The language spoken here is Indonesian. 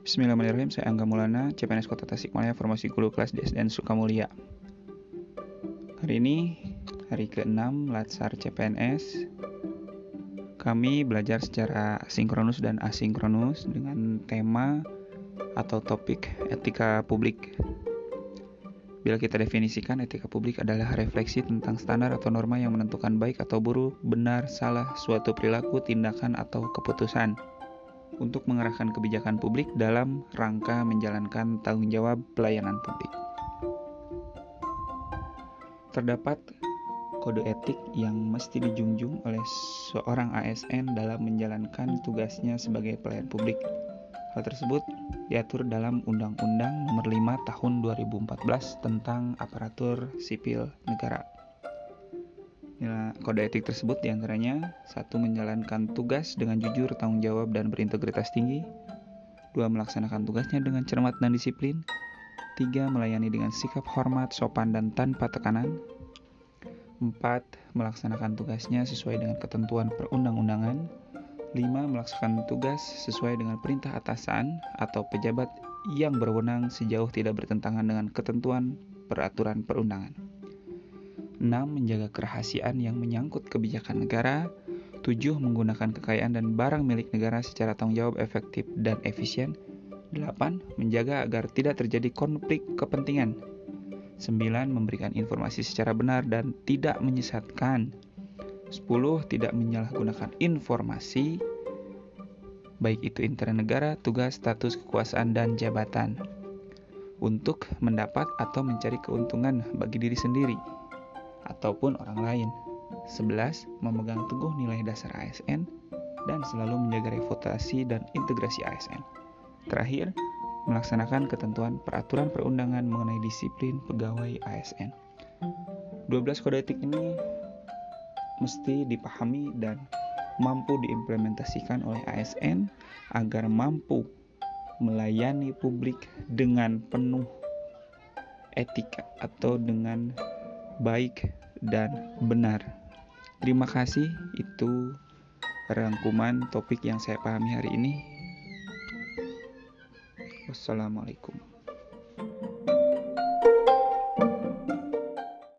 Bismillahirrahmanirrahim, saya Angga Maulana, CPNS Kota Tasikmalaya, Formasi Guru Kelas DSDN Sukamulya. Hari ini, hari ke-6 Latsar CPNS, kami belajar secara sinkronus dan asinkronus dengan tema atau topik etika publik. Bila kita definisikan, etika publik adalah refleksi tentang standar atau norma yang menentukan baik atau buruk, benar, salah, suatu perilaku, tindakan, atau keputusan untuk mengerahkan kebijakan publik dalam rangka menjalankan tanggung jawab pelayanan publik. Terdapat kode etik yang mesti dijunjung oleh seorang ASN dalam menjalankan tugasnya sebagai pelayan publik. Hal tersebut diatur dalam Undang-Undang Nomor 5 Tahun 2014 tentang Aparatur Sipil Negara. Nilai kode etik tersebut di antaranya satu menjalankan tugas dengan jujur, tanggung jawab, dan berintegritas tinggi. Dua melaksanakan tugasnya dengan cermat dan disiplin. Tiga melayani dengan sikap hormat, sopan, dan tanpa tekanan. Empat melaksanakan tugasnya sesuai dengan ketentuan perundang-undangan. Lima melaksanakan tugas sesuai dengan perintah atasan atau pejabat yang berwenang sejauh tidak bertentangan dengan ketentuan peraturan perundangan. 6. Menjaga kerahasiaan yang menyangkut kebijakan negara 7. Menggunakan kekayaan dan barang milik negara secara tanggung jawab efektif dan efisien 8. Menjaga agar tidak terjadi konflik kepentingan 9. Memberikan informasi secara benar dan tidak menyesatkan 10. Tidak menyalahgunakan informasi baik itu intern negara, tugas, status, kekuasaan, dan jabatan untuk mendapat atau mencari keuntungan bagi diri sendiri ataupun orang lain. 11. Memegang teguh nilai dasar ASN dan selalu menjaga reputasi dan integrasi ASN. Terakhir, melaksanakan ketentuan peraturan perundangan mengenai disiplin pegawai ASN. 12 kode etik ini mesti dipahami dan mampu diimplementasikan oleh ASN agar mampu melayani publik dengan penuh etika atau dengan baik dan benar. Terima kasih, itu rangkuman topik yang saya pahami hari ini. Wassalamualaikum.